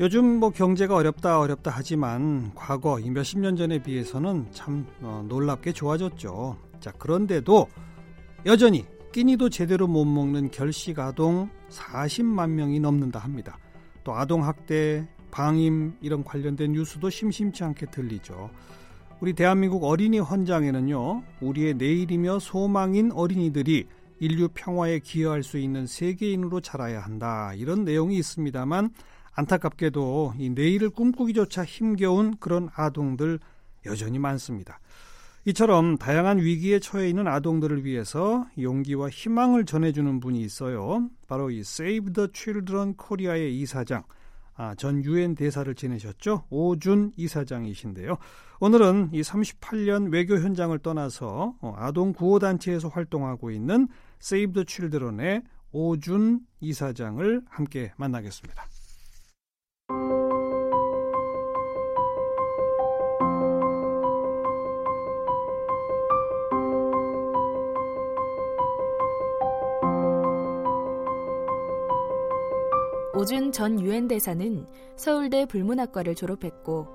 요즘 뭐 경제가 어렵다 어렵다 하지만 과거 이 몇십 년 전에 비해서는 참 어, 놀랍게 좋아졌죠. 자 그런데도 여전히 끼니도 제대로 못 먹는 결식 아동 40만 명이 넘는다 합니다. 또 아동 학대, 방임 이런 관련된 뉴스도 심심치 않게 들리죠. 우리 대한민국 어린이 헌장에는요, 우리의 내일이며 소망인 어린이들이 인류 평화에 기여할 수 있는 세계인으로 자라야 한다. 이런 내용이 있습니다만 안타깝게도 이 내일을 꿈꾸기조차 힘겨운 그런 아동들 여전히 많습니다. 이처럼 다양한 위기에 처해 있는 아동들을 위해서 용기와 희망을 전해주는 분이 있어요. 바로 이 Save the Children 코리아의 이사장 아, 전 유엔 대사를 지내셨죠. 오준 이사장이신데요. 오늘은 이 38년 외교 현장을 떠나서 어, 아동 구호 단체에서 활동하고 있는 Save the Children의 오준 이사장을 함께 만나겠습니다. 오준 전 유엔 대사는 서울대 불문학과를 졸업했고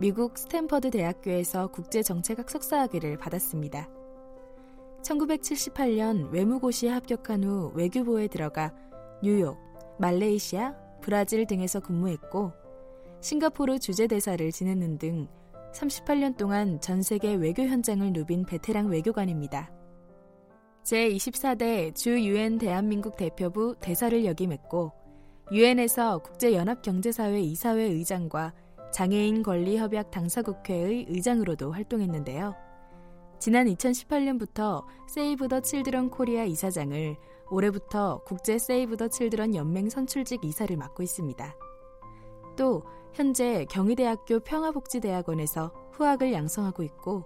미국 스탠퍼드 대학교에서 국제정책학 석사학위를 받았습니다. 1978년 외무고시에 합격한 후 외교부에 들어가 뉴욕, 말레이시아, 브라질 등에서 근무했고 싱가포르 주재대사를 지냈는 등 38년 동안 전 세계 외교 현장을 누빈 베테랑 외교관입니다. 제24대 주 유엔 대한민국 대표부 대사를 역임했고 유엔에서 국제연합경제사회 이사회 의장과 장애인 권리 협약 당사국회의 의장으로도 활동했는데요. 지난 2018년부터 세이브 더 칠드런 코리아 이사장을 올해부터 국제 세이브 더 칠드런 연맹 선출직 이사를 맡고 있습니다. 또 현재 경희대학교 평화복지대학원에서 후학을 양성하고 있고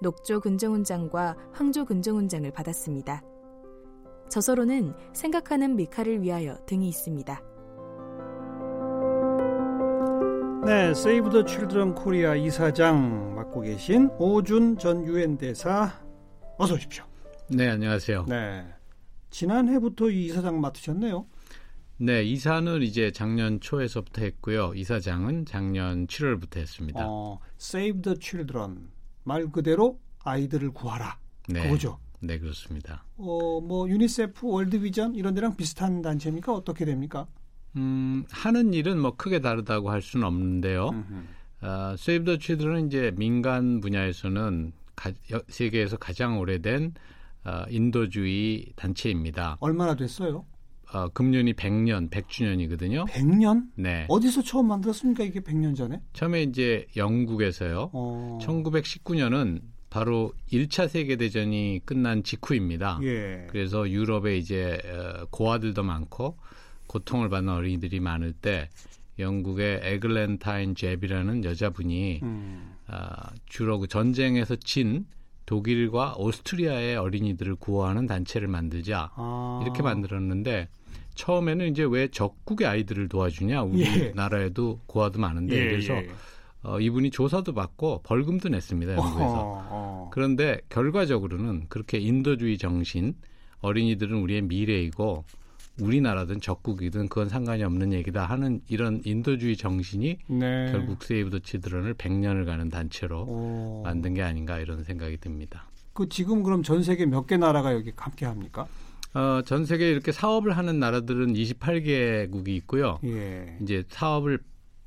녹조 근정훈장과 황조 근정훈장을 받았습니다. 저서로는 생각하는 미카를 위하여 등이 있습니다. 네, 세이브 더 칠드런 코리아 이사장 맡고 계신 오준 전 유엔 대사 어서 오십시오. 네, 안녕하세요. 네. 지난해부터 이 이사장 맡으셨네요. 네, 이사는 이제 작년 초에서부터 했고요. 이사장은 작년 7월부터 했습니다. 어, Save the Children 말 그대로 아이들을 구하라. 네. 그거죠. 네, 그렇습니다. 어, 뭐 유니세프, 월드비전 이런 데랑 비슷한 단체입니까? 어떻게 됩니까? 음, 하는 일은 뭐 크게 다르다고 할 수는 없는데요. 어, 세이브 더 칠드런은 이제 민간 분야에서는 가, 세계에서 가장 오래된 어, 인도주의 단체입니다. 얼마나 됐어요? 어, 금년이 100년, 100주년이거든요. 100년? 네. 어디서 처음 만들었습니까? 이게 100년 전에? 처음에 이제 영국에서요. 어. 1919년은 바로 1차 세계대전이 끝난 직후입니다. 예. 그래서 유럽에 이제 어, 고아들도 많고 고통을 받는 어린이들이 많을 때 영국의 에글렌타인 잽이라는 여자분이 음. 어, 주로 그 전쟁에서 친 독일과 오스트리아의 어린이들을 구호하는 단체를 만들자 아. 이렇게 만들었는데 처음에는 이제 왜 적국의 아이들을 도와주냐 우리나라에도 예. 고아도 많은데 예, 그래서 예. 어, 이분이 조사도 받고 벌금도 냈습니다 영국에서 어허, 어. 그런데 결과적으로는 그렇게 인도주의 정신 어린이들은 우리의 미래이고 우리나라든 적국이든 그건 상관이 없는 얘기다 하는 이런 인도주의 정신이 네. 결국 세이브 더 치드런을 100년을 가는 단체로 오. 만든 게 아닌가 이런 생각이 듭니다. 그 지금 그럼 전 세계 몇 개 나라가 여기 함께 합니까? 어, 전 세계에 이렇게 사업을 하는 나라들은 28개국이 있고요. 예. 이제 사업을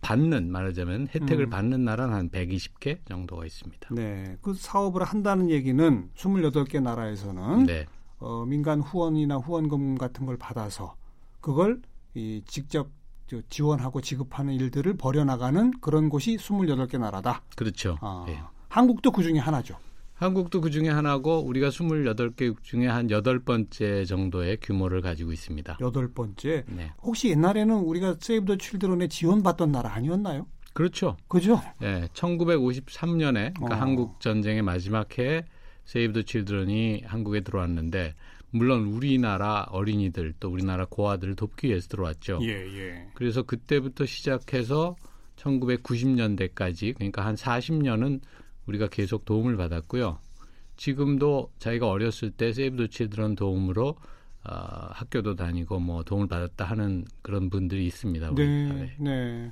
받는 말하자면 혜택을 음. 받는 나라는 한 120개 정도가 있습니다. 네. 그 사업을 한다는 얘기는 28개 나라에서는 네. 어, 민간 후원이나 후원금 같은 걸 받아서 그걸 이 직접 저 지원하고 지급하는 일들을 벌여나가는 그런 곳이 28개 나라다. 그렇죠. 아, 예. 한국도 그 중에 하나죠. 한국도 그 중에 하나고 우리가 28개국 중에 한 여덟 번째 정도의 규모를 가지고 있습니다. 여덟 번째. 네. 혹시 옛날에는 우리가 세이브 더 칠드런에 지원받던 나라 아니었나요? 그렇죠. 그죠? 예, 1953년에 그러니까 어. 한국 전쟁의 마지막 해에 세이브 더 칠드런이 한국에 들어왔는데 물론 우리나라 어린이들 또 우리나라 고아들을 돕기 위해서 들어왔죠. 예, 예. 그래서 그때부터 시작해서 1990년대까지 그러니까 한 40년은 우리가 계속 도움을 받았고요. 지금도 자기가 어렸을 때 세이브 더 칠드런 도움으로 어, 학교도 다니고 뭐 도움을 받았다 하는 그런 분들이 있습니다. 네, 사회에. 네.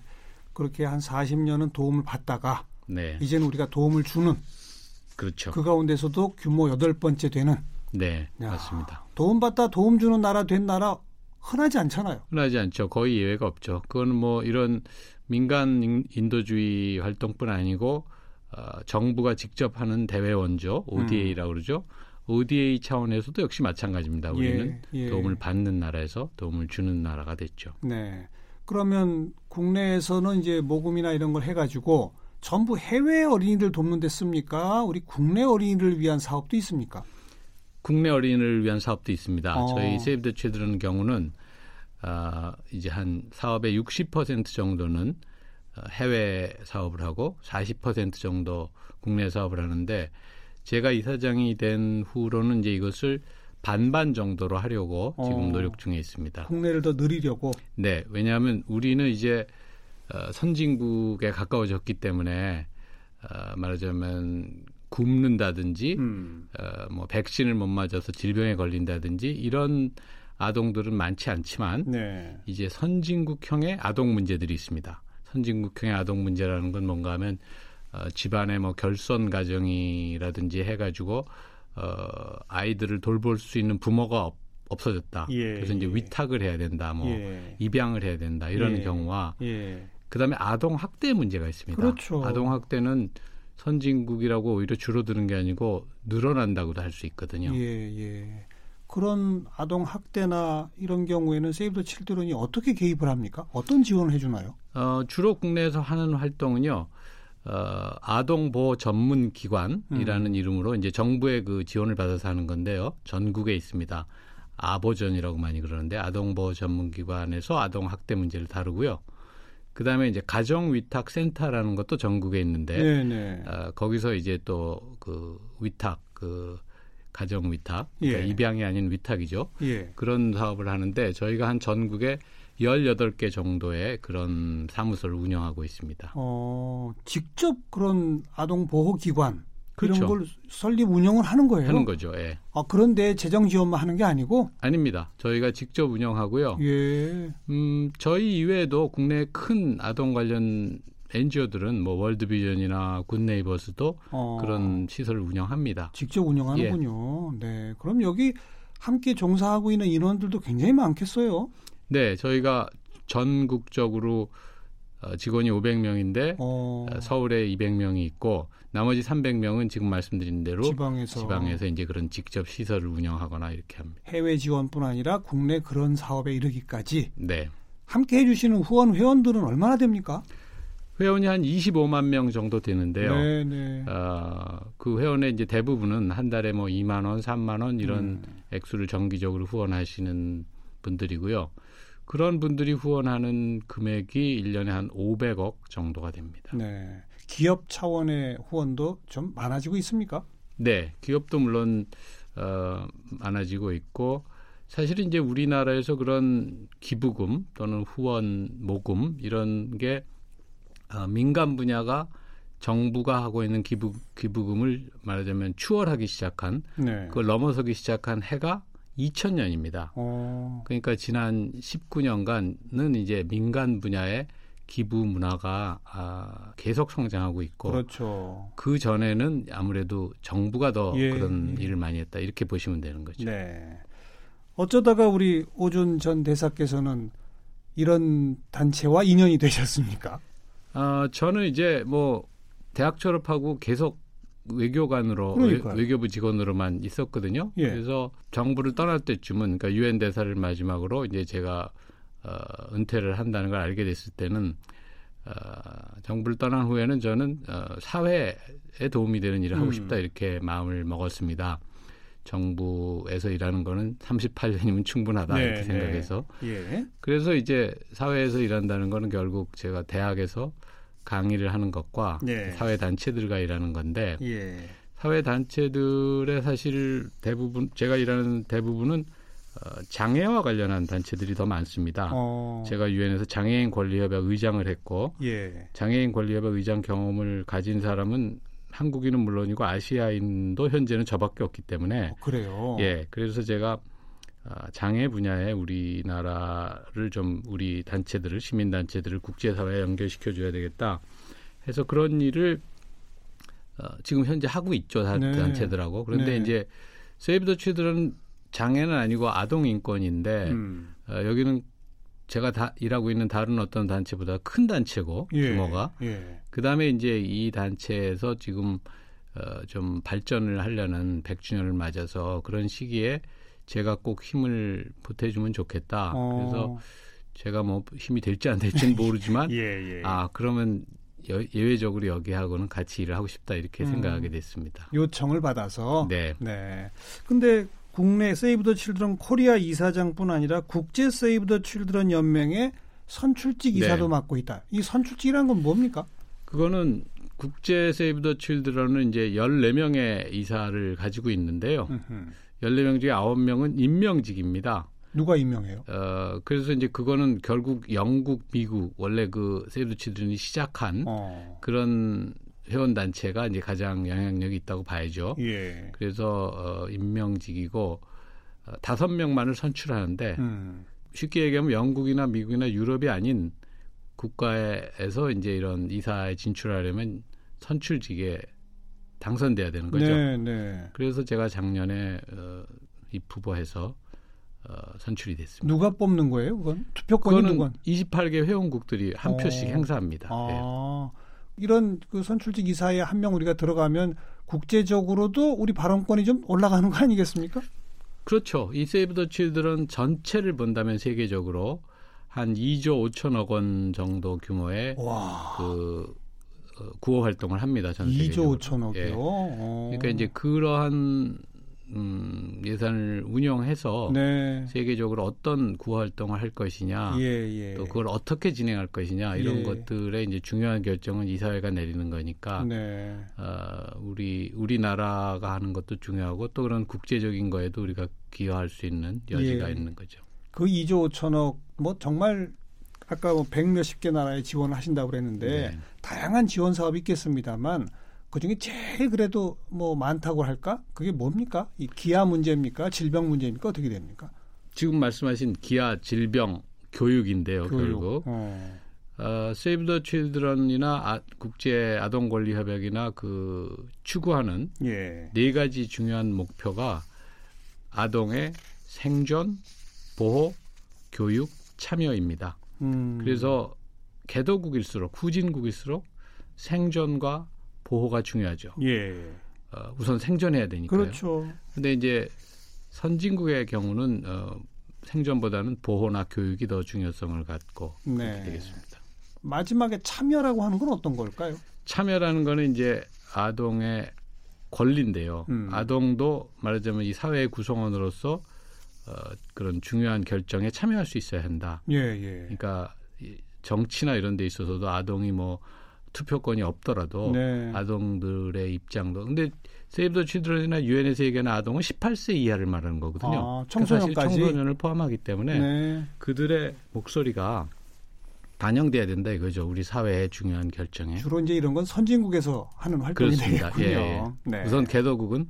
그렇게 한 40년은 도움을 받다가 네, 이제는 우리가 도움을 주는 그렇죠. 그 가운데서도 규모 여덟 번째 되는 네, 야, 맞습니다. 도움받다 도움 주는 나라 된 나라 흔하지 않잖아요. 흔하지 않죠. 거의 예외가 없죠. 그건 뭐 이런 민간 인- 인도주의 활동뿐 아니고 어, 정부가 직접 하는 대외 원조 ODA라고 그러죠. ODA 차원에서도 역시 마찬가지입니다. 우리는 예, 예. 도움을 받는 나라에서 도움을 주는 나라가 됐죠. 네. 그러면 국내에서는 이제 모금이나 이런 걸 해가지고 전부 해외 어린이들 돕는 데 씁니까? 우리 국내 어린이를 위한 사업도 있습니까? 국내 어린이를 위한 사업도 있습니다. 어. 저희 세이브 더 칠드런 경우는 아, 이제 한 사업의 60% 정도는 어, 해외 사업을 하고 40% 정도 국내 사업을 하는데 제가 이사장이 된 후로는 이제 이것을 반반 정도로 하려고 지금 어. 노력 중에 있습니다. 국내를 더 늘리려고. 네, 왜냐하면 우리는 이제 어, 선진국에 가까워졌기 때문에 어, 말하자면 굶는다든지 음. 어, 뭐 백신을 못 맞아서 질병에 걸린다든지 이런 아동들은 많지 않지만 네. 이제 선진국형의 아동 문제들이 있습니다. 선진국형의 아동 문제라는 건 뭔가 하면 어, 집안에 뭐 결손 가정이라든지 해가지고 어, 아이들을 돌볼 수 있는 부모가 없, 없어졌다. 예, 그래서 이제 예. 위탁을 해야 된다. 뭐 예. 입양을 해야 된다. 이런 예. 경우와 예. 그다음에 아동 학대 문제가 있습니다. 그렇죠. 아동 학대는 선진국이라고 오히려 줄어드는 게 아니고 늘어난다고도 할 수 있거든요. 예, 예. 그런 아동 학대나 이런 경우에는 세이브 더 칠드런이 어떻게 개입을 합니까? 어떤 지원을 해주나요? 어, 주로 국내에서 하는 활동은요. 어, 아동 보호 전문 기관이라는 이름으로 이제 정부의 그 지원을 받아서 하는 건데요. 전국에 있습니다. 아보전이라고 많이 그러는데 아동 보호 전문 기관에서 아동 학대 문제를 다루고요. 그 다음에 이제 가정 위탁 센터라는 것도 전국에 있는데. 어, 거기서 이제 또 그 위탁 그 가정 위탁 그러니까 예. 입양이 아닌 위탁이죠. 예. 그런 사업을 하는데 저희가 한 전국에 18개 정도의 그런 사무소를 운영하고 있습니다. 어, 직접 그런 아동 보호 기관 그렇죠. 이런 걸 설립 운영을 하는 거예요. 하는 거죠. 예. 아, 그런데 재정 지원만 하는 게 아니고 아닙니다. 저희가 직접 운영하고요. 예. 음, 저희 이외에도 국내 큰 아동 관련 NGO들은 뭐 월드비전이나 굿네이버스도 어, 그런 시설을 운영합니다. 직접 운영하는군요. 네. 그럼 여기 함께 종사하고 있는 인원들도 굉장히 많겠어요. 네, 저희가 전국적으로 어, 직원이 500명인데 어, 서울에 200명이 있고 나머지 300명은 지금 말씀드린 대로 지방에서 지방에서 이제 그런 직접 시설을 운영하거나 이렇게 합니다. 해외 지원뿐 아니라 국내 그런 사업에 이르기까지 네. 함께 해 주시는 후원 회원들은 얼마나 됩니까? 회원이 한 25만 명 정도 되는데요. 네, 네. 어, 그 회원의 이제 대부분은 한 달에 뭐 2만 원, 3만 원 이런 음. 액수를 정기적으로 후원하시는 분들이고요. 그런 분들이 후원하는 금액이 1년에 한 500억 정도가 됩니다. 네. 기업 차원의 후원도 좀 많아지고 있습니까? 네, 기업도 물론 어, 많아지고 있고 사실은 이제 우리나라에서 그런 기부금 또는 후원 모금 이런 게 어, 민간 분야가 정부가 하고 있는 기부 기부금을 말하자면 추월하기 시작한 네. 그걸 넘어서기 시작한 해가 2000년입니다. 어, 그러니까 지난 19년간은 이제 민간 분야의 기부 문화가 아, 계속 성장하고 있고 그렇죠. 그 전에는 아무래도 정부가 더 예, 그런 예. 일을 많이 했다 이렇게 보시면 되는 거죠. 네. 어쩌다가 우리 오준 전 대사께서는 이런 단체와 인연이 되셨습니까? 아 저는 이제 뭐 대학 졸업하고 계속 외교관으로 그러니까요. 외, 교부 직원으로만 있었거든요. 예. 그래서 정부를 떠날 때쯤은 그러니까 유엔 대사를 마지막으로 이제 제가 어, 은퇴를 한다는 걸 알게 됐을 때는 어, 정부를 떠난 후에는 저는 어, 사회에 도움이 되는 일을 하고 음. 싶다 이렇게 마음을 먹었습니다. 정부에서 일하는 거는 38년이면 충분하다 네, 이렇게 네. 생각해서 예. 그래서 이제 사회에서 일한다는 거는 결국 제가 대학에서 강의를 하는 것과 네. 사회 단체들과 일하는 건데 예. 사회 단체들의 사실 대부분 제가 일하는 대부분은 어, 장애와 관련한 단체들이 더 많습니다. 어. 제가 유엔에서 장애인 권리협약 의장을 했고 예. 장애인 권리협약 의장 경험을 가진 사람은 한국인은 물론이고 아시아인도 현재는 저밖에 없기 때문에 어, 그래요. 예, 그래서 제가 아, 장애 분야에 우리나라를 좀 우리 단체들을 시민 단체들을 국제사회에 연결시켜 줘야 되겠다. 해서 그런 일을 어, 지금 현재 하고 있죠 네. 단체들하고 그런데 네. 이제 세이브 더 치드는 장애는 아니고 아동 인권인데 음. 어, 여기는 제가 다 일하고 있는 다른 어떤 단체보다 큰 단체고 예, 규모가 예. 그다음에 이제 이 단체에서 지금 어, 좀 발전을 하려는 100주년을 맞아서 그런 시기에 제가 꼭 힘을 보태주면 좋겠다. 어. 그래서 제가 뭐 힘이 될지 안 될지는 모르지만 예, 예. 아 그러면 여, 예외적으로 여기하고는 같이 일을 하고 싶다 이렇게 음. 생각하게 됐습니다. 요청을 받아서 네. 네. 근데 국내 세이브 더 칠드런 코리아 이사장뿐 아니라 국제 세이브 더 칠드런 연맹의 선출직 이사도 네. 맡고 있다. 이 선출직이라는 건 뭡니까? 그거는 국제 세이브 더 칠드런은 이제 14명의 이사를 가지고 있는데요. 음흠. 14명 중에 9명은 임명직입니다. 누가 임명해요? 어, 그래서 이제 그거는 결국 영국, 미국 원래 그 세이브 치드런이 시작한 어. 그런 회원 단체가 이제 가장 영향력이 있다고 봐야죠. 예. 그래서 어, 임명직이고 어, 다섯 명만을 선출하는데 음. 쉽게 얘기하면 영국이나 미국이나 유럽이 아닌 국가에서 이제 이런 이사에 진출하려면 선출직에 당선돼야 되는 거죠. 네, 네. 그래서 제가 작년에 어, 입후보해서 어, 선출이 됐습니다. 누가 뽑는 거예요? 그건 투표권이 누가? 28개 회원국들이 한 어. 표씩 행사합니다. 아. 네. 이런 그 선출직 이사에 한 명 우리가 들어가면 국제적으로도 우리 발언권이 좀 올라가는 거 아니겠습니까? 그렇죠. 이 세이브 더 칠드런 전체를 본다면 세계적으로 한 2조 5천억 원 정도 규모의 와. 그 어, 구호 활동을 합니다. 전 세계적으로. 2조 5천억이요. 예. 그러니까 이제 그러한 음, 예산을 운영해서 네. 세계적으로 어떤 구호 활동을 할 것이냐, 예, 예. 또 그걸 어떻게 진행할 것이냐 이런 예. 것들의 이제 중요한 결정은 이사회가 내리는 거니까 네. 어, 우리 우리나라가 하는 것도 중요하고 또 그런 국제적인 거에도 우리가 기여할 수 있는 여지가 예. 있는 거죠. 그 2조 5천억 뭐 정말 아까 뭐 100몇십 개 나라에 지원을 하신다고 그랬는데 네. 다양한 지원 사업이 있겠습니다만 그 중에 제일 그래도 뭐 많다고 할까? 그게 뭡니까? 이 기아 문제입니까? 질병 문제입니까? 어떻게 됩니까? 지금 말씀하신 기아, 질병, 교육인데요, 교육. 결국. 어. 어, 세이브 더 칠드런이나 아, 국제 아동 권리 협약이나 그 추구하는 예. 네 가지 중요한 목표가 아동의 생존, 보호, 교육, 참여입니다. 음. 그래서 개도국일수록 후진국일수록 생존과 보호가 중요하죠. 예. 어, 우선 생존해야 되니까요. 그렇죠. 근데 이제 선진국의 경우는 어, 생존보다는 보호나 교육이 더 중요성을 갖고 네. 되겠습니다. 마지막에 참여라고 하는 건 어떤 걸까요? 참여라는 거는 이제 아동의 권리인데요. 음. 아동도 말하자면 이 사회의 구성원으로서 어, 그런 중요한 결정에 참여할 수 있어야 한다. 예, 예. 그러니까 정치나 이런 데 있어서도 아동이 뭐 투표권이 없더라도 네. 아동들의 입장도 근데 세이브 더 치드런이나 유엔에서 얘기하는 아동은 18세 이하를 말하는 거거든요. 아, 청소년까지 그러니까 청소년을 포함하기 때문에 네. 그들의 목소리가 반영돼야 된다 이거죠. 우리 사회의 중요한 결정에. 주로 이제 이런 건 선진국에서 하는 활동이 그렇습니다. 되겠군요. 예. 네. 우선 개도국은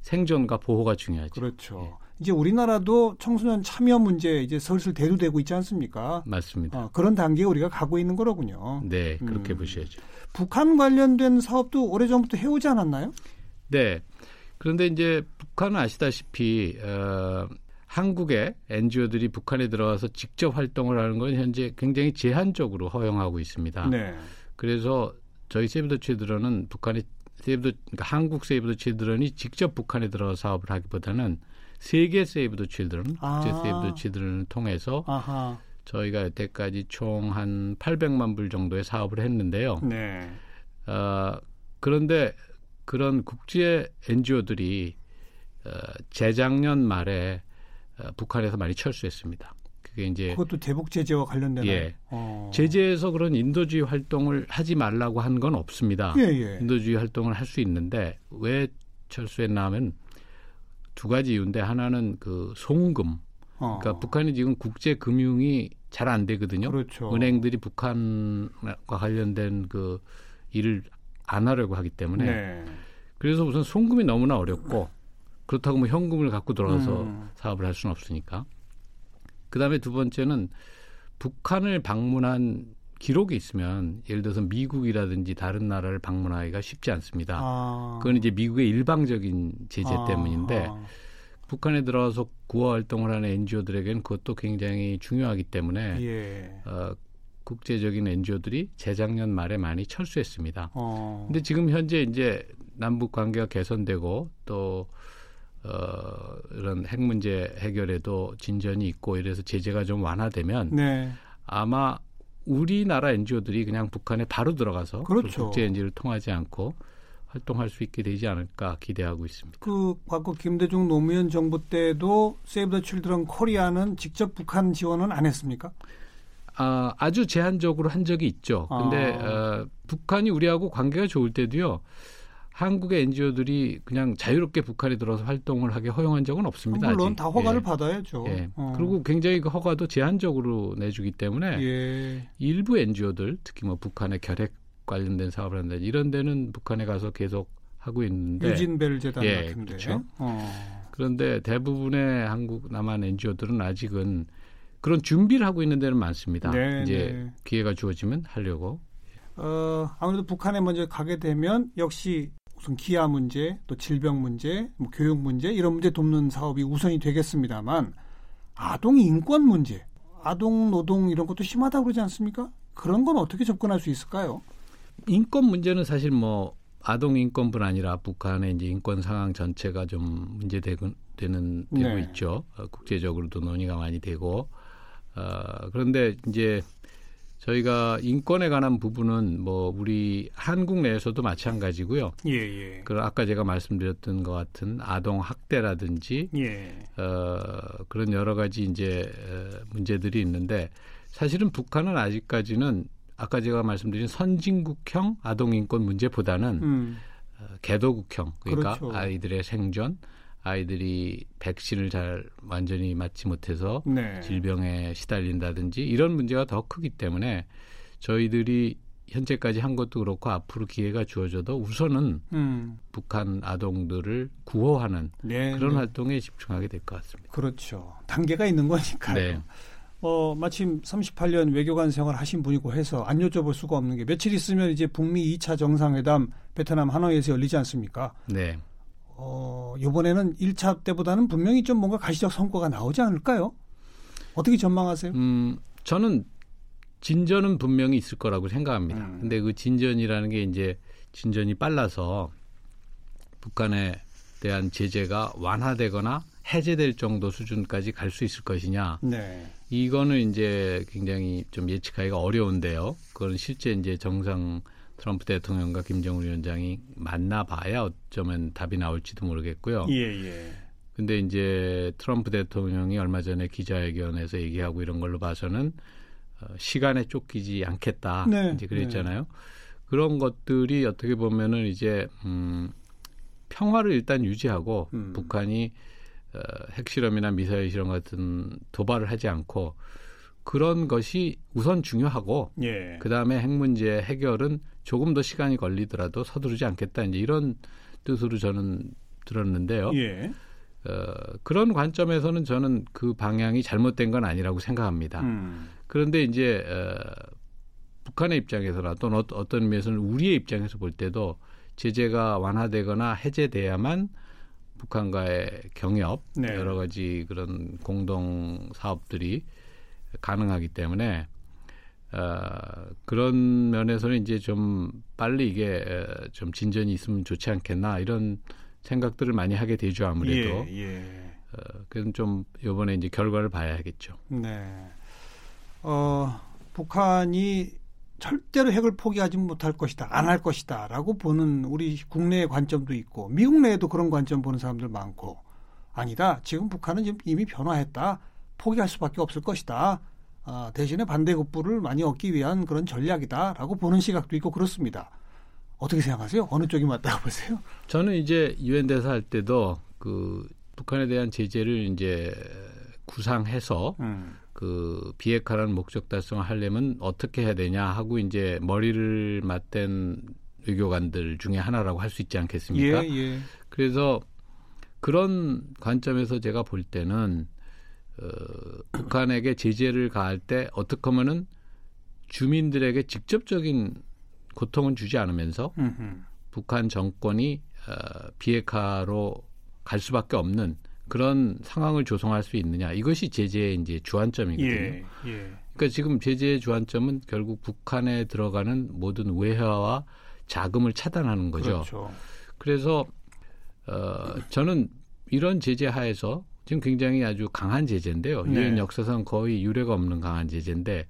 생존과 보호가 중요하죠. 그렇죠. 예. 이제 우리나라도 청소년 참여 문제 이제 슬슬 대두되고 있지 않습니까? 맞습니다. 어, 그런 단계에 우리가 가고 있는 거로군요. 네, 그렇게 음. 보셔야죠. 북한 관련된 사업도 오래전부터 해오지 않았나요? 네. 그런데 이제 북한은 아시다시피 어, 한국의 NGO들이 북한에 들어와서 직접 활동을 하는 건 현재 굉장히 제한적으로 허용하고 있습니다. 네. 그래서 저희 세이브더 치드런은 북한의 세이브 더 그러니까 한국 세이브더 치드런이 직접 북한에 들어서 사업을 하기보다는 세계 세이브 더 칠드런, 아. 국제 세이브 더 칠드런을 통해서 아하. 저희가 여태까지 총 한 800만 불 정도의 사업을 했는데요. 네. 어, 그런데 그런 국제 NGO들이 어, 재작년 말에 어, 북한에서 많이 철수했습니다. 그게 이제 그것도 대북 제재와 관련된 예. 어. 제재에서 그런 인도주의 활동을 하지 말라고 한 건 없습니다. 예, 예. 인도주의 활동을 할 수 있는데 왜 철수했나 하면 두 가지 이유인데 하나는 그 송금. 어. 그러니까 북한이 지금 국제 금융이 잘 안 되거든요. 그렇죠. 은행들이 북한과 관련된 그 일을 안 하려고 하기 때문에 네. 그래서 우선 송금이 너무나 어렵고 그렇다고 뭐 현금을 갖고 들어가서 음. 사업을 할 수는 없으니까. 그다음에 두 번째는 북한을 방문한 기록이 있으면 예를 들어서 미국이라든지 다른 나라를 방문하기가 쉽지 않습니다. 아. 그건 이제 미국의 일방적인 제재 아. 때문인데 아. 북한에 들어와서 구호 활동을 하는 NGO들에게는 그것도 굉장히 중요하기 때문에 예. 어, 국제적인 NGO들이 재작년 말에 많이 철수했습니다. 어. 근데 지금 현재 이제 남북 관계가 개선되고 또 어, 이런 핵 문제 해결에도 진전이 있고 이래서 제재가 좀 완화되면 네. 아마 우리나라 NGO들이 그냥 북한에 바로 들어가서 그렇죠. 국제 NGO를 통하지 않고 활동할 수 있게 되지 않을까 기대하고 있습니다. 그 과거 김대중 노무현 정부 때도 세이브 더 칠드런 코리아는 직접 북한 지원은 안 했습니까? 아, 아주 제한적으로 한 적이 있죠. 근데 아. 어, 북한이 우리하고 관계가 좋을 때도요. 한국의 NGO들이 그냥 자유롭게 북한에 들어서 활동을 하게 허용한 적은 없습니다. 물론 아직. 다 허가를 예. 받아야죠. 예. 어. 그리고 굉장히 그 허가도 제한적으로 내주기 때문에 예. 일부 NGO들 특히 뭐 북한의 결핵 관련된 사업을 한다 이런 데는 북한에 가서 계속 하고 있는데 유진벨 재단 예, 같은데 그렇죠. 어. 그런데 대부분의 한국 남한 NGO들은 아직은 그런 준비를 하고 있는 데는 많습니다. 네, 이제 네. 기회가 주어지면 하려고. 어, 아무래도 북한에 먼저 가게 되면 역시 우선 기아 문제, 또 질병 문제, 뭐 교육 문제 이런 문제 돕는 사업이 우선이 되겠습니다만 아동 인권 문제, 아동 노동 이런 것도 심하다고 그러지 않습니까? 그런 건 어떻게 접근할 수 있을까요? 인권 문제는 사실 뭐 아동 인권뿐 아니라 북한의 이제 인권 상황 전체가 좀 문제되고 되는 되고 네. 있죠. 어, 국제적으로도 논의가 많이 되고 어, 그런데 이제 저희가 인권에 관한 부분은 뭐 우리 한국 내에서도 마찬가지고요. 예, 예. 그 아까 제가 말씀드렸던 것 같은 아동 학대라든지 예. 어, 그런 여러 가지 이제 어, 문제들이 있는데 사실은 북한은 아직까지는 아까 제가 말씀드린 선진국형 아동 인권 문제보다는 음. 어, 개도국형 그러니까 그렇죠. 아이들의 생존 아이들이 백신을 잘 완전히 맞지 못해서 네. 질병에 시달린다든지 이런 문제가 더 크기 때문에 저희들이 현재까지 한 것도 그렇고 앞으로 기회가 주어져도 우선은 음. 북한 아동들을 구호하는 네, 그런 네. 활동에 집중하게 될 것 같습니다. 그렇죠. 단계가 있는 거니까요. 네. 어, 마침 38년 외교관 생활 하신 분이고 해서 안 여쭤볼 수가 없는 게 며칠 있으면 이제 북미 2차 정상회담 베트남 하노이에서 열리지 않습니까? 네. 어, 이번에는 1차 때보다는 분명히 좀 뭔가 가시적 성과가 나오지 않을까요? 어떻게 전망하세요? 음, 저는 진전은 분명히 있을 거라고 생각합니다. 음. 근데 그 진전이라는 게 이제 진전이 빨라서 북한에 대한 제재가 완화되거나 해제될 정도 수준까지 갈 수 있을 것이냐. 네. 이거는 이제 굉장히 좀 예측하기가 어려운데요. 그건 실제 이제 정상 트럼프 대통령과 김정은 위원장이 만나봐야 어쩌면 답이 나올지도 모르겠고요. 예, 예. 근데 이제 트럼프 대통령이 얼마 전에 기자회견에서 얘기하고 이런 걸로 봐서는 어, 시간에 쫓기지 않겠다. 네, 이제 그랬잖아요. 네. 그런 것들이 어떻게 보면은 이제 음, 평화를 일단 유지하고 음. 북한이 어, 핵실험이나 미사일 실험 같은 도발을 하지 않고 그런 것이 우선 중요하고 예. 그다음에 핵 문제 해결은 조금 더 시간이 걸리더라도 서두르지 않겠다 이제 이런 뜻으로 저는 들었는데요. 예. 어, 그런 관점에서는 저는 그 방향이 잘못된 건 아니라고 생각합니다. 음. 그런데 이제 어, 북한의 입장에서나 또는 어, 어떤 의미에서는 우리의 입장에서 볼 때도 제재가 완화되거나 해제돼야만 북한과의 경협 네. 여러 가지 그런 공동 사업들이 가능하기 때문에 어, 그런 면에서는 이제 좀 빨리 이게 어, 좀 진전이 있으면 좋지 않겠나 이런 생각들을 많이 하게 되죠 아무래도. 예, 예. 어, 그건 좀 이번에 이제 결과를 봐야겠죠. 네. 어, 북한이 절대로 핵을 포기하지 못할 것이다, 안 할 것이다라고 보는 우리 국내의 관점도 있고 미국 내에도 그런 관점 보는 사람들 많고 아니다. 지금 북한은 지금 이미 변화했다. 포기할 수밖에 없을 것이다. 아, 대신에 반대급부를 많이 얻기 위한 그런 전략이다라고 보는 시각도 있고 그렇습니다. 어떻게 생각하세요? 어느 쪽이 맞다고 보세요? 저는 이제 유엔 대사 할 때도 그 북한에 대한 제재를 이제 구상해서 음. 그 비핵화라는 목적 달성을 하려면 어떻게 해야 되냐 하고 이제 머리를 맞댄 외교관들 중에 하나라고 할 수 있지 않겠습니까? 예, 예. 그래서 그런 관점에서 제가 볼 때는 어, 북한에게 제재를 가할 때 어떻게 하면은 주민들에게 직접적인 고통은 주지 않으면서 음흠. 북한 정권이 어, 비핵화로 갈 수밖에 없는 그런 상황을 조성할 수 있느냐 이것이 제재의 이제 주안점이거든요. 예, 예. 그러니까 지금 제재의 주안점은 결국 북한에 들어가는 모든 외화와 자금을 차단하는 거죠. 그렇죠. 그래서 어, 저는 이런 제재 하에서 지금 굉장히 아주 강한 제재인데요. 네. 유엔 역사상 거의 유례가 없는 강한 제재인데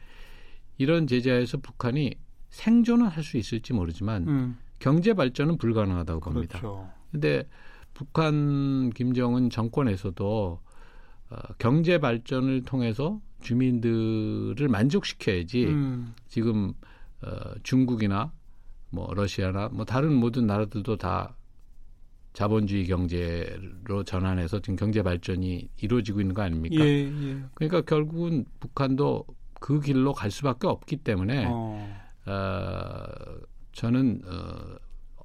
이런 제재 하에서 북한이 생존은 할 수 있을지 모르지만 음. 경제 발전은 불가능하다고 봅니다. 그렇죠. 근데 북한 김정은 정권에서도 어, 경제 발전을 통해서 주민들을 만족시켜야지 음. 지금 어, 중국이나 뭐 러시아나 뭐 다른 모든 나라들도 다 자본주의 경제로 전환해서 지금 경제 발전이 이루어지고 있는 거 아닙니까? 예, 예. 그러니까 결국은 북한도 그 길로 갈 수밖에 없기 때문에 어, 어 저는 어,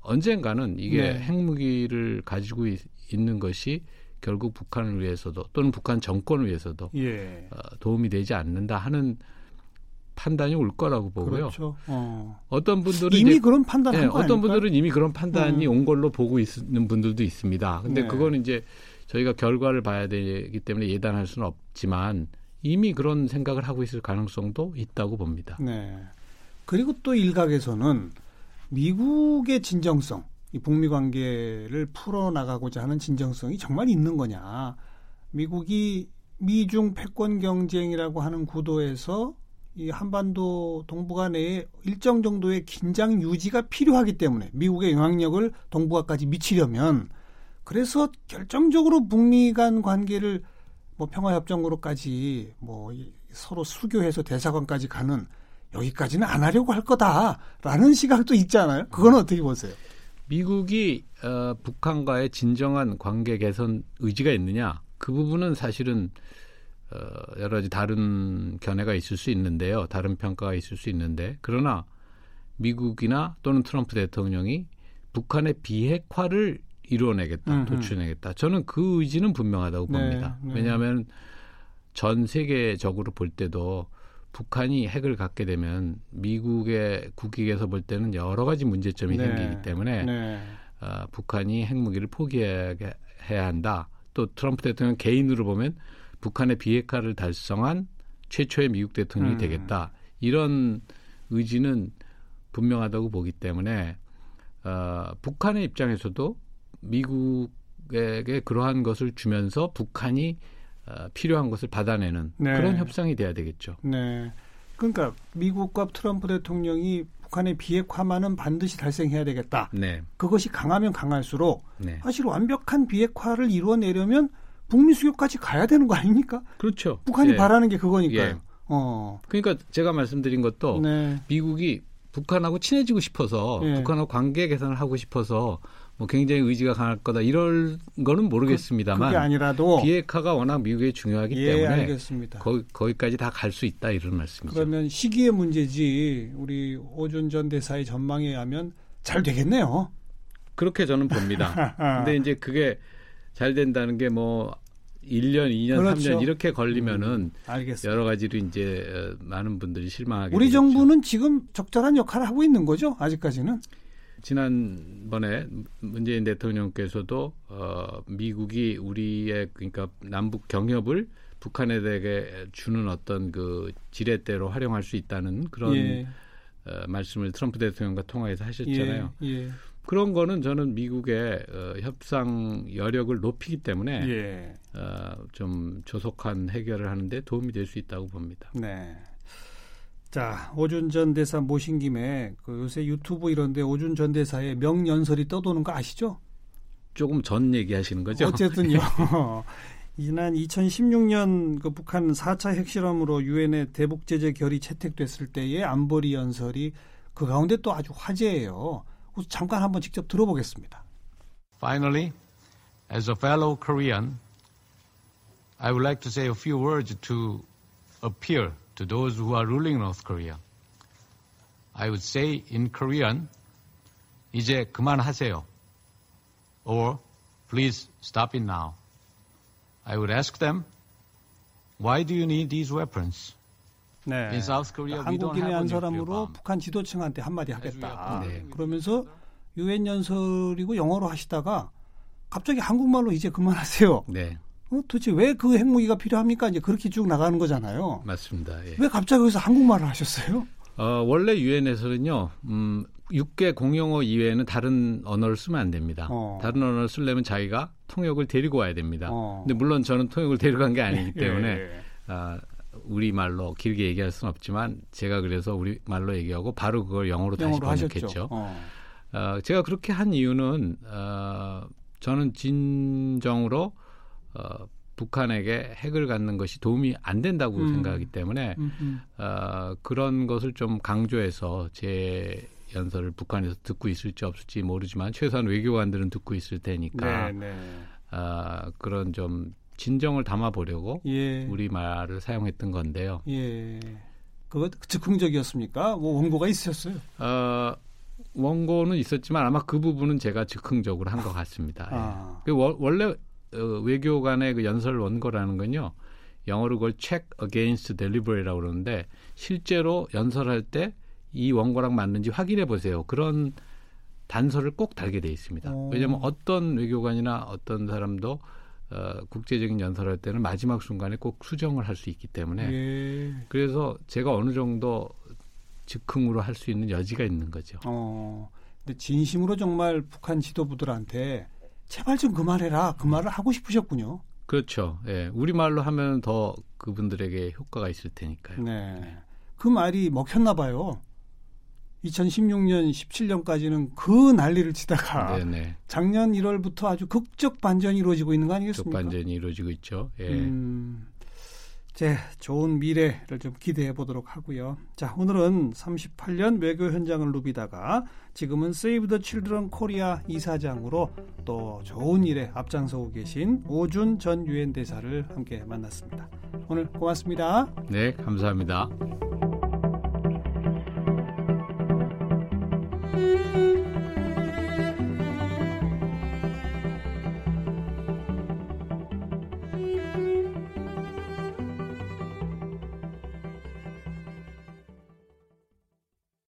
언젠가는 이게 네. 핵무기를 가지고 있, 는 것이 결국 북한을 위해서도 또는 북한 정권을 위해서도 예. 어, 도움이 되지 않는다 하는 판단이 올 거라고 보고요. 그렇죠. 어. 떤 분들은 이미 이제, 그런 판단한 네, 어떤 분들은 이미 그런 판단이 음. 온 걸로 보고 있는 분들도 있습니다. 근데 네. 그거는 이제 저희가 결과를 봐야 되기 때문에 예단할 수는 없지만 이미 그런 생각을 하고 있을 가능성도 있다고 봅니다. 네. 그리고 또 일각에서는 미국의 진정성, 이 북미 관계를 풀어나가고자 하는 진정성이 정말 있는 거냐. 미국이 미중 패권 경쟁이라고 하는 구도에서 이 한반도 동북아 내에 일정 정도의 긴장 유지가 필요하기 때문에 미국의 영향력을 동북아까지 미치려면 그래서 결정적으로 북미 간 관계를 뭐 평화협정으로까지 뭐 서로 수교해서 대사관까지 가는 여기까지는 안 하려고 할 거다라는 시각도 있잖아요. 그건 어떻게 보세요? 미국이 어, 북한과의 진정한 관계 개선 의지가 있느냐? 그 부분은 사실은 어, 여러 가지 다른 견해가 있을 수 있는데요. 다른 평가가 있을 수 있는데 그러나 미국이나 또는 트럼프 대통령이 북한의 비핵화를 이루어내겠다, 음흠. 도출해내겠다. 저는 그 의지는 분명하다고 네, 봅니다. 네. 왜냐하면 전 세계적으로 볼 때도 북한이 핵을 갖게 되면 미국의 국익에서 볼 때는 여러 가지 문제점이 네. 생기기 때문에 네. 어, 북한이 핵무기를 포기해야 한다. 또 트럼프 대통령 개인으로 보면 북한의 비핵화를 달성한 최초의 미국 대통령이 음. 되겠다. 이런 의지는 분명하다고 보기 때문에 어, 북한의 입장에서도 미국에게 그러한 것을 주면서 북한이 어, 필요한 것을 받아내는 네. 그런 협상이 돼야 되겠죠. 네. 그러니까 미국과 트럼프 대통령이 북한의 비핵화만은 반드시 달성해야 되겠다. 네. 그것이 강하면 강할수록 네. 사실 완벽한 비핵화를 이루어내려면 북미 수교까지 가야 되는 거 아닙니까? 그렇죠. 북한이 예. 바라는 게 그거니까요. 예. 어. 그러니까 제가 말씀드린 것도 네. 미국이 북한하고 친해지고 싶어서 예. 북한하고 관계 개선을 하고 싶어서 뭐 굉장히 의지가 강할 거다 이럴 거는 모르겠습니다만 그, 게 아니라도 비핵화가 워낙 미국에 중요하기 예, 때문에 알겠습니다. 거기, 거기까지 다 갈 수 있다 이런 말씀이죠. 그러면 시기의 문제지 우리 오준 전 대사의 전망에 의하면 잘 되겠네요. 그렇게 저는 봅니다. 근데 이제 그게 잘 된다는 게 뭐 1년, 2년, 그렇죠. 3년 이렇게 걸리면은 음, 여러 가지로 이제 어, 많은 분들이 실망하게 우리 되겠죠. 정부는 지금 적절한 역할을 하고 있는 거죠. 아직까지는. 지난번에 문재인 대통령께서도 어, 미국이 우리의 그러니까 남북 경협을 북한에 대해 주는 어떤 그 지렛대로 활용할 수 있다는 그런 예. 어, 말씀을 트럼프 대통령과 통화해서 하셨잖아요. 예. 예. 그런 거는 저는 미국의 어, 협상 여력을 높이기 때문에 예. 어, 좀 조속한 해결을 하는데 도움이 될 수 있다고 봅니다. 네. 자, 오준 전 대사 모신 김에 그 요새 유튜브 이런데 오준 전 대사의 명연설이 떠도는 거 아시죠? 조금 전 얘기하시는 거죠? 어쨌든요. 지난 2016년 그 북한 4차 핵실험으로 유엔의 대북 제재 결의 채택됐을 때의 안보리 연설이 그 가운데 또 아주 화제예요. 잠깐 한번 직접 들어보겠습니다. Finally, as a fellow Korean, I would like to say a few words to appeal to those who are ruling North Korea. I would say in Korean, 이제 그만하세요. Or please stop it now. I would ask them, why do you need these weapons? 네. In South Korea, we don't 한국인의 한 사람으로. 북한 지도층한테 한마디 하겠다. 네. 그러면서 유엔 연설이고 영어로 하시다가 갑자기 한국말로 이제 그만하세요. 네, 어, 도대체 왜 그 핵무기가 필요합니까? 이제 그렇게 쭉 나가는 거잖아요. 맞습니다. 예. 왜 갑자기 여기서 한국말을 하셨어요? 어, 원래 유엔에서는요, 음, 6개 공용어 이외에는 다른 언어를 쓰면 안 됩니다. 어. 다른 언어를 쓰려면 자기가 통역을 데리고 와야 됩니다. 어. 근데 물론 저는 통역을 데려간 게 아니기 때문에 예, 예. 아, 우리 말로 길게 얘기할 수는 없지만 제가 그래서 우리 말로 얘기하고 바로 그걸 영어로 다시 영어로 하셨죠. 번역했죠. 어. 어, 제가 그렇게 한 이유는 어, 저는 진정으로 어, 북한에게 핵을 갖는 것이 도움이 안 된다고 음. 생각하기 때문에 음, 음. 어, 그런 것을 좀 강조해서 제 연설을 북한에서 듣고 있을지 없을지 모르지만 최소한 외교관들은 듣고 있을 테니까 네, 네. 아, 그런 좀 진정을 담아 보려고 예. 우리 말을 사용했던 건데요. 예. 그거 즉흥적이었습니까? 뭐 원고가 있으셨어요? 어, 원고는 있었지만 아마 그 부분은 제가 즉흥적으로 한 것 같습니다. 예. 아. 그 워- 원래 어, 외교관의 그 연설 원고라는 건요. 영어로 그걸 check against delivery라고 그러는데 실제로 연설할 때 이 원고랑 맞는지 확인해 보세요. 그런 단서를 꼭 달게 돼 있습니다. 오. 왜냐하면 어떤 외교관이나 어떤 사람도 어, 국제적인 연설할 때는 마지막 순간에 꼭 수정을 할 수 있기 때문에 예. 그래서 제가 어느 정도 즉흥으로 할 수 있는 여지가 있는 거죠. 어. 근데 진심으로 정말 북한 지도부들한테 제발 좀 그만해라. 그 말을 하고 싶으셨군요. 그렇죠. 예. 우리 말로 하면 더 그분들에게 효과가 있을 테니까요. 네. 그 말이 먹혔나 봐요. 2016년, 17년까지는 그 난리를 치다가 네네. 작년 1월부터 아주 극적 반전이 이루어지고 있는 거쪽 아니겠습니까? 반전이 이루어지고 있죠. 예. 음, 제 좋은 미래를 좀 기대해 보도록 하고요. 자, 오늘은 38년 외교 현장을 누비다가 지금은 Save the Children Korea 이사장으로 또 좋은 일에 앞장서고 계신 오준 전 유엔 대사를 함께 만났습니다. 오늘 고맙습니다. 네, 감사합니다.